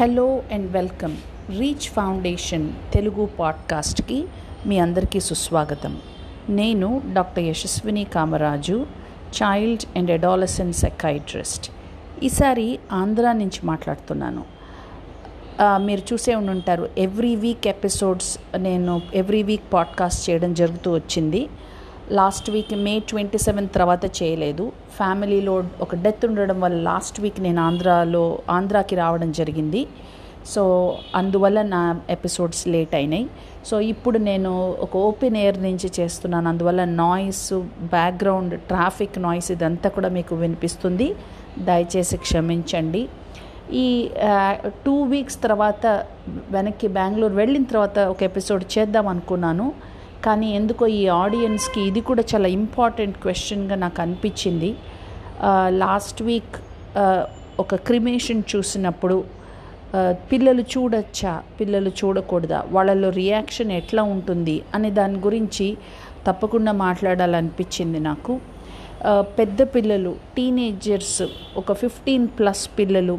Hello and welcome. Reach foundation Telugu పాడ్కాస్ట్కి మీ అందరికీ సుస్వాగతం. నేను doctor Yashaswini Kamaraju child and adolescent psychiatrist. ఈసారి ఆంధ్రా నుంచి మాట్లాడుతున్నాను. మీరు చూసే ఉండి ఉంటారు ఎవ్రీ వీక్ ఎపిసోడ్స్ నేను ఎవ్రీ వీక్ పాడ్కాస్ట్ చేయడం జరుగుతూ వచ్చింది. Last week May twenty seven తర్వాత చేయలేదు. ఫ్యామిలీలో ఒక డెత్ ఉండడం వల్ల లాస్ట్ వీక్ నేను ఆంధ్రాలో ఆంధ్రాకి రావడం జరిగింది. సో అందువల్ల నా ఎపిసోడ్స్ లేట్ అయినాయి. సో ఇప్పుడు నేను ఒక ఓపెన్ ఎయిర్ నుంచి చేస్తున్నాను. అందువల్ల నాయిస్ బ్యాక్గ్రౌండ్ ట్రాఫిక్ నాయిస్ ఇదంతా కూడా మీకు వినిపిస్తుంది. దయచేసి క్షమించండి. ఈ టూ వీక్స్ తర్వాత వెనక్కి బెంగళూరు వెళ్ళిన తర్వాత ఒక ఎపిసోడ్ చేద్దాం అనుకున్నాను. కానీ ఎందుకో ఈ ఆడియన్స్కి ఇది కూడా చాలా ఇంపార్టెంట్ క్వశ్చన్గా నాకు అనిపించింది. లాస్ట్ వీక్ ఒక క్రిమేషన్ చూసినప్పుడు పిల్లలు చూడొచ్చా? పిల్లలు చూడకూడదా? వాళ్ళలో రియాక్షన్ ఎట్లా ఉంటుంది? అనే దాని గురించి తప్పకుండా మాట్లాడాలనిపించింది నాకు. పెద్ద పిల్లలు టీనేజర్స్ ఒక ఫిఫ్టీన్ ప్లస్ పిల్లలు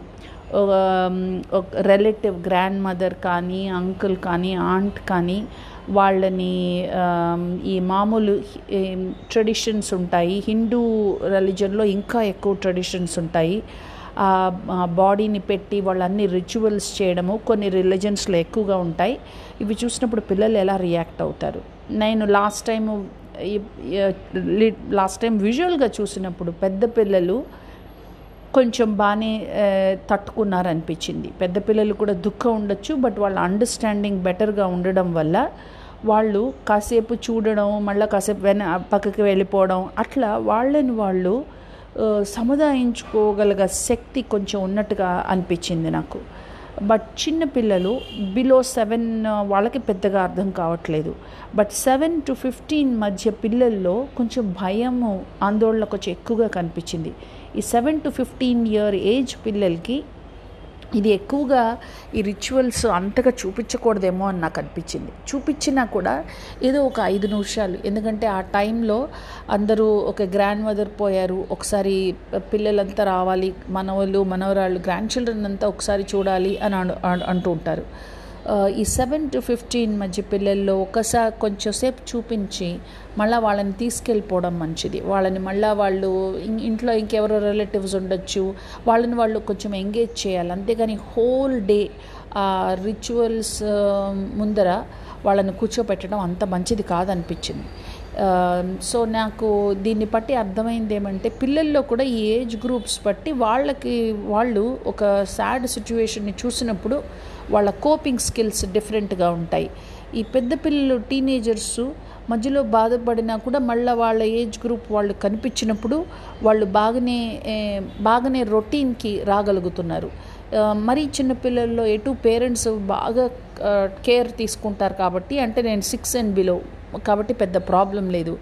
ఒక రిలేటివ్ గ్రాండ్ మదర్ కానీ అంకుల్ కానీ ఆంట్ కానీ వాళ్ళని ఈ మామూలు ట్రెడిషన్స్ ఉంటాయి. హిందూ రిలీజన్లో ఇంకా ఎక్కువ ట్రెడిషన్స్ ఉంటాయి. ఆ బాడీని పెట్టి వాళ్ళన్ని రిచువల్స్ చేయడము కొన్ని రిలీజన్స్లో ఎక్కువగా ఉంటాయి. ఇవి చూసినప్పుడు పిల్లలు ఎలా రియాక్ట్ అవుతారు? నేను లాస్ట్ టైము లాస్ట్ టైం విజువల్గా చూసినప్పుడు పెద్ద పిల్లలు కొంచెం బాగానే తట్టుకున్నారనిపించింది. పెద్ద పిల్లలు కూడా దుఃఖం ఉండొచ్చు బట్ వాళ్ళ అండర్స్టాండింగ్ బెటర్గా ఉండడం వల్ల వాళ్ళు కాసేపు చూడడం మళ్ళీ కాసేపు వెన పక్కకి వెళ్ళిపోవడం అట్లా వాళ్ళని వాళ్ళు ఆ, సముదాయించుకోగలిగే శక్తి కొంచెం ఉన్నట్టుగా అనిపించింది నాకు. బట్ చిన్న పిల్లలు బిలో సెవెన్ వాళ్ళకి పెద్దగా అర్థం కావట్లేదు. బట్ సెవెన్ టు ఫిఫ్టీన్ మధ్య పిల్లల్లో కొంచెం భయము ఆందోళన కొంచెం ఎక్కువగా కనిపించింది. ఈ seven to fifteen year age పిల్లలకి ఇది ఎక్కువగా ఈ రిచువల్స్ అంతగా చూపించకూడదేమో అని నాకు అనిపించింది. చూపించినా కూడా ఏదో ఒక ఐదు నిమిషాలు. ఎందుకంటే ఆ టైంలో అందరూ ఒక గ్రాండ్ మదర్ పోయారు. ఒకసారి పిల్లలంతా రావాలి. మనవలు మనవరాళ్ళు గ్రాండ్ చిల్డ్రన్ అంతా ఒకసారి చూడాలి అని అంటూ ఉంటారు. ఈ సెవెన్ టు ఫిఫ్టీన్ మధ్య పిల్లల్లో ఒకసారి కొంచెంసేపు చూపించి మళ్ళీ వాళ్ళని తీసుకెళ్ళిపోవడం మంచిది. వాళ్ళని మళ్ళీ వాళ్ళు ఇంట్లో ఇంకెవరో రిలేటివ్స్ ఉండొచ్చు. వాళ్ళని వాళ్ళు కొంచెం ఎంగేజ్ చేయాలి. అంతేగాని హోల్ డే రిచువల్స్ ముందర వాళ్ళని కూర్చోపెట్టడం అంత మంచిది కాదనిపించింది. Um, సో నాకు దీన్ని బట్టి అర్థమైంది ఏమంటే పిల్లల్లో కూడా ఈ ఏజ్ గ్రూప్స్ బట్టి వాళ్ళకి వాళ్ళు ఒక సాడ్ సిచ్యువేషన్ని చూసినప్పుడు వాళ్ళ కోపింగ్ స్కిల్స్ డిఫరెంట్గా ఉంటాయి. ఈ పెద్ద పిల్లలు టీనేజర్స్ మధ్యలో బాధపడినా కూడా మళ్ళీ వాళ్ళ ఏజ్ గ్రూప్ వాళ్ళు కనిపించినప్పుడు వాళ్ళు బాగానే బాగానే రొటీన్కి రాగలుగుతున్నారు. మరీ చిన్న పిల్లల్లో ఎటు పేరెంట్స్ బాగా కేర్ తీసుకుంటారు కాబట్టి అంటే నేను సిక్స్ అండ్ బిలో కాబట్టి పెద్ద ప్రాబ్లం లేదు.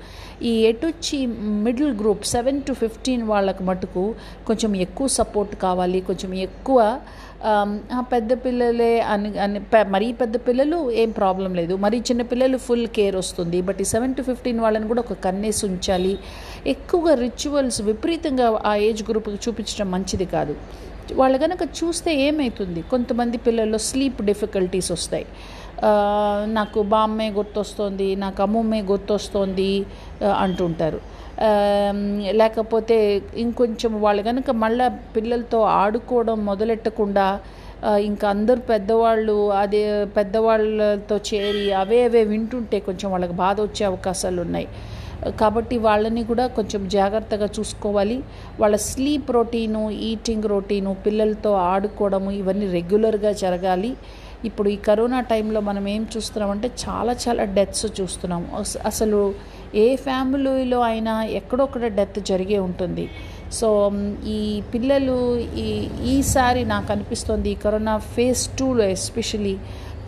ఈ ఎటొచ్చి middle group seven to fifteen వాళ్ళకు మటుకు కొంచెం ఎక్కువ సపోర్ట్ కావాలి. కొంచెం ఎక్కువ పెద్ద పిల్లలే అని అని మరీ పెద్ద పిల్లలు ఏం ప్రాబ్లం లేదు. మరీ చిన్న పిల్లలు ఫుల్ కేర్ వస్తుంది. బట్ ఈ సెవెన్ టు ఫిఫ్టీన్ వాళ్ళని కూడా ఒక కన్నేసి ఉంచాలి. ఎక్కువగా రిచువల్స్ విపరీతంగా ఆ ఏజ్ గ్రూప్కి చూపించడం మంచిది కాదు. వాళ్ళు కనుక చూస్తే ఏమవుతుంది కొంతమంది పిల్లల్లో స్లీప్ డిఫికల్టీస్ వస్తాయి. నాకు బామ్మే గుర్తొస్తుంది నాకు అమ్మమ్మే గుర్తొస్తుంది అంటుంటారు. లేకపోతే ఇంకొంచెం వాళ్ళు కనుక మళ్ళీ పిల్లలతో ఆడుకోవడం మొదలెట్టకుండా ఇంకా అందరు పెద్దవాళ్ళు అదే పెద్దవాళ్ళతో చేరి అవే అవే వింటుంటే కొంచెం వాళ్ళకి బాధ వచ్చే అవకాశాలు ఉన్నాయి. కాబట్టి వాళ్ళని కూడా కొంచెం జాగ్రత్తగా చూసుకోవాలి. వాళ్ళ స్లీప్ రొటీను ఈటింగ్ రొటీను పిల్లలతో ఆడుకోవడము ఇవన్నీ రెగ్యులర్గా జరగాలి. ఇప్పుడు ఈ కరోనా టైంలో మనం ఏం చూస్తున్నామంటే చాలా చాలా డెత్స్ చూస్తున్నాం. అసలు ఏ ఫ్యామిలీలో అయినా ఎక్కడొక్కడ డెత్ జరిగే ఉంటుంది. సో ఈ పిల్లలు ఈ ఈసారి నాకు అనిపిస్తుంది ఈ కరోనా ఫేజ్ టూలో ఎస్పెషలీ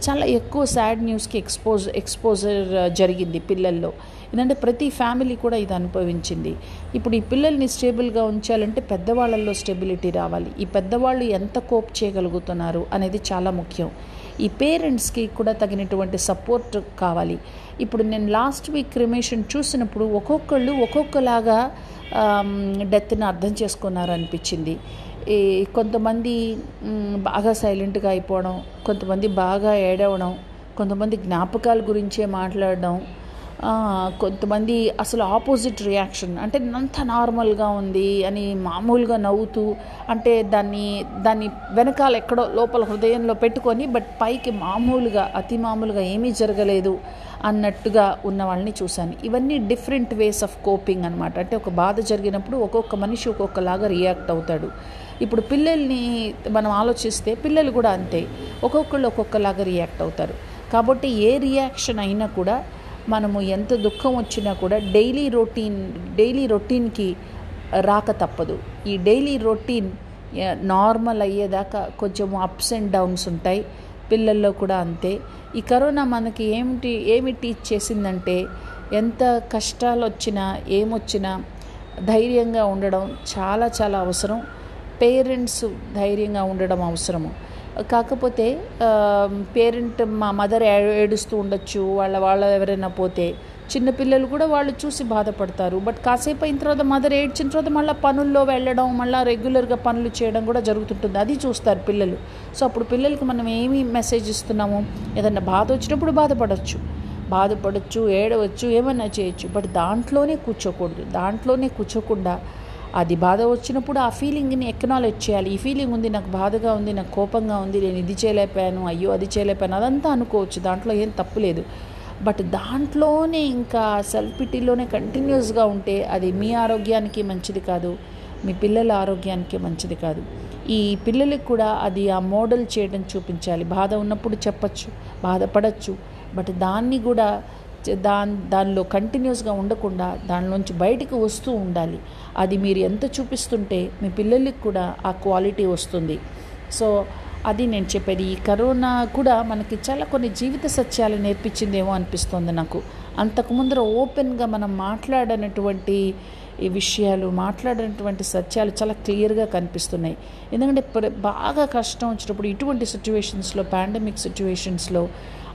చాలా ఎక్కువ సాడ్ న్యూస్కి ఎక్స్పోజ్ ఎక్స్పోజర్ జరిగింది పిల్లల్లో. ఏంటంటే ప్రతి ఫ్యామిలీ కూడా ఇది అనుభవించింది. ఇప్పుడు ఈ పిల్లల్ని స్టేబుల్గా ఉంచాలంటే పెద్దవాళ్ళల్లో స్టెబిలిటీ రావాలి. ఈ పెద్దవాళ్ళు ఎంత కోప్ చేయగలుగుతున్నారు అనేది చాలా ముఖ్యం. ఈ పేరెంట్స్కి కూడా తగినటువంటి సపోర్ట్ కావాలి. ఇప్పుడు నేను లాస్ట్ వీక్ క్రిమేషన్ చూసినప్పుడు ఒక్కొక్కళ్ళు ఒక్కొక్కలాగా డెత్ని అర్థం చేసుకున్నారు అనిపించింది ఈ కొంతమంది బాగా సైలెంట్గా అయిపోవడం కొంతమంది బాగా ఏడవడం కొంతమంది జ్ఞాపకాల గురించే మాట్లాడడం కొంతమంది అసలు ఆపోజిట్ రియాక్షన్. అంటే అంత నార్మల్గా ఉంది అని మామూలుగా నవ్వుతూ అంటే దాన్ని దాన్ని వెనకాల ఎక్కడో లోపల హృదయంలో పెట్టుకొని బట్ పైకి మామూలుగా అతి మామూలుగా ఏమీ జరగలేదు అన్నట్టుగా ఉన్న వాళ్ళని చూశాను. ఇవన్నీ డిఫరెంట్ వేస్ ఆఫ్ కోపింగ్ అనమాట అంటే ఒక బాధ జరిగినప్పుడు ఒక్కొక్క మనిషి ఒక్కొక్కలాగా రియాక్ట్ అవుతాడు. ఇప్పుడు పిల్లల్ని మనం ఆలోచిస్తే పిల్లలు కూడా అంతే. ఒక్కొక్కళ్ళు ఒక్కొక్కలాగా రియాక్ట్ అవుతారు. కాబట్టి ఏ రియాక్షన్ అయినా కూడా మనము ఎంత దుఃఖం వచ్చినా కూడా డైలీ రొటీన్ డైలీ రొటీన్కి రాక తప్పదు. ఈ డైలీ రొటీన్ నార్మల్ అయ్యేదాకా కొంచెం అప్స్ అండ్ డౌన్స్ ఉంటాయి. పిల్లల్లో కూడా అంతే. ఈ కరోనా మనకి ఏమిటి ఏమి టీచ్ చేసిందంటే ఎంత కష్టాలు వచ్చినా ఏమొచ్చినా ధైర్యంగా ఉండడం చాలా చాలా అవసరం. పేరెంట్స్ ధైర్యంగా ఉండడం అవసరము. కాకపోతే పేరెంట్ మా మదర్ ఏడుస్తూ ఉండొచ్చు వాళ్ళ వాళ్ళ ఎవరైనా పోతే. చిన్నపిల్లలు కూడా వాళ్ళు చూసి బాధపడతారు. బట్ కాసేపు అయిన తర్వాత మదర్ ఏడ్చిన తర్వాత మళ్ళీ పనుల్లో వెళ్ళడం మళ్ళీ రెగ్యులర్గా పనులు చేయడం కూడా జరుగుతుంటుంది. అది చూస్తారు పిల్లలు. సో అప్పుడు పిల్లలకి మనం ఏమి మెసేజ్ ఇస్తున్నాము? ఏదన్నా బాధ వచ్చినప్పుడు బాధపడవచ్చు బాధపడవచ్చు ఏడవచ్చు ఏమైనా చేయొచ్చు. బట్ దాంట్లోనే కూర్చోకూడదు. దాంట్లోనే కూర్చోకుండా అది బాధ వచ్చినప్పుడు ఆ ఫీలింగ్ని ఎక్నాలెడ్జ్ చేయాలి. ఈ ఫీలింగ్ ఉంది నాకు బాధగా ఉంది నాకు కోపంగా ఉంది నేను ఇది చేయలేకపోయాను అయ్యో అది చేయలేకపోయాను అదంతా అనుకోవచ్చు. దాంట్లో ఏం తప్పు లేదు. బట్ దాంట్లోనే ఇంకా సెల్ఫ్ పిటీలోనే కంటిన్యూస్గా ఉంటే అది మీ ఆరోగ్యానికి మంచిది కాదు మీ పిల్లల ఆరోగ్యానికి మంచిది కాదు. ఈ పిల్లలకి కూడా అది ఆ మోడల్ చేయడం చూపించాలి. బాధ ఉన్నప్పుడు చెప్పచ్చు బాధపడచ్చు. బట్ దాన్ని కూడా దాని దానిలో కంటిన్యూస్గా ఉండకుండా దానిలోంచి బయటికి వస్తూ ఉండాలి. అది మీరు ఎంత చూపిస్తుంటే మీ పిల్లలకి కూడా ఆ క్వాలిటీ వస్తుంది. సో అది నేను చెప్పేది. ఈ కరోనా కూడా మనకి చాలా కొన్ని జీవిత సత్యాలు నేర్పించిందేమో అనిపిస్తుంది నాకు. అంతకు ముందర ఓపెన్గా మనం మాట్లాడనటువంటి ఈ విషయాలు మాట్లాడినటువంటి సత్యాలు చాలా క్లియర్గా కనిపిస్తున్నాయి. ఎందుకంటే బాగా కష్టం వచ్చినప్పుడు ఇటువంటి సిచ్యువేషన్స్లో పాండమిక్ సిచ్యువేషన్స్లో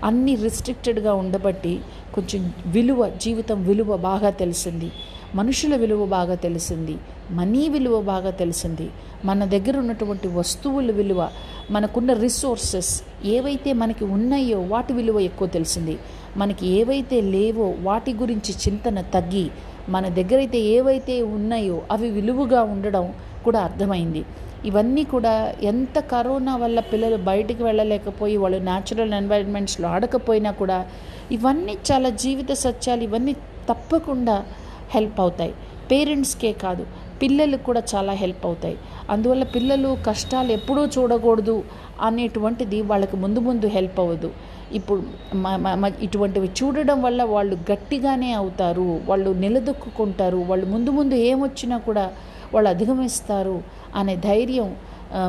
అన్ని రిస్ట్రిక్టెడ్గా ఉండబట్టి కొంచెం విలువ జీవితం విలువ బాగా తెలిసింది. మనుషుల విలువ బాగా తెలిసింది. మనీ విలువ బాగా తెలిసింది. మన దగ్గర ఉన్నటువంటి వస్తువుల విలువ మనకున్న రిసోర్సెస్ ఏవైతే మనకి ఉన్నాయో వాటి విలువ ఎక్కువ తెలిసింది. మనకి ఏవైతే లేవో వాటి గురించి చింతన తగ్గి మన దగ్గర అయితే ఏవైతే ఉన్నాయో అవి విలువగా ఉండడం కూడా అర్థమైంది. ఇవన్నీ కూడా ఎంత కరోనా వల్ల పిల్లలు బయటికి వెళ్ళలేకపోయి వాళ్ళు న్యాచురల్ ఎన్వైరన్మెంట్స్లో ఆడకపోయినా కూడా ఇవన్నీ చాలా జీవిత సత్యాలు ఇవన్నీ తప్పకుండా హెల్ప్ అవుతాయి. పేరెంట్స్కే కాదు పిల్లలకు కూడా చాలా హెల్ప్ అవుతాయి. అందువల్ల పిల్లలు కష్టాలు ఎప్పుడూ చూడకూడదు అనేటువంటిది వాళ్ళకి ముందు ముందు హెల్ప్ అవ్వదు. ఇప్పుడు మ- మ- ఇటువంటివి చూడడం వల్ల వాళ్ళు గట్టిగానే అవుతారు వాళ్ళు నిలదొక్కుంటారు వాళ్ళు ముందు ముందు ఏమొచ్చినా కూడా వాళ్ళు అధిగమిస్తారు అనే ధైర్యం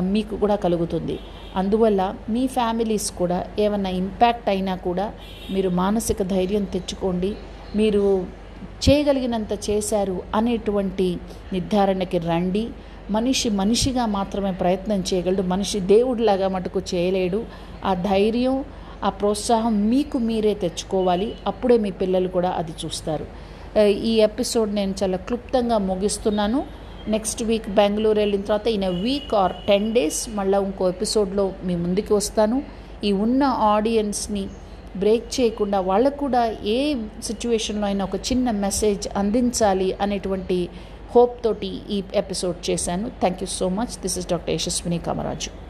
మీకు కూడా కలుగుతుంది. అందువల్ల మీ ఫ్యామిలీస్ కూడా ఏమైనా ఇంపాక్ట్ అయినా కూడా మీరు మానసిక ధైర్యం తెచ్చుకోండి. మీరు చేయగలిగినంత చేశారు అనేటువంటి నిర్ధారణకి రండి. మనిషి మనిషిగా మాత్రమే ప్రయత్నం చేయగలడు. మనిషి దేవుడిలాగా మటుకు చేయలేడు. ఆ ధైర్యం ఆ ప్రోత్సాహం మీకు మీరే తెచ్చుకోవాలి. అప్పుడే మీ పిల్లలు కూడా అది చూస్తారు. ఈ ఎపిసోడ్ నేను చాలా క్లుప్తంగా ముగిస్తున్నాను. నెక్స్ట్ వీక్ బెంగళూరు వెళ్ళిన తర్వాత in week or ten days మళ్ళీ ఇంకో ఎపిసోడ్లో మీ ముందుకు వస్తాను. ఈ ఉన్న ఆడియన్స్ని బ్రేక్ చేయకుండా వాళ్ళకు కూడా ఏ సిచ్యువేషన్లో అయినా ఒక చిన్న మెసేజ్ అందించాలి అనేటువంటి హోప్ తోటి ఈ ఎపిసోడ్ చేశాను. Thank you so much this is doctor Yashaswini Kamaraju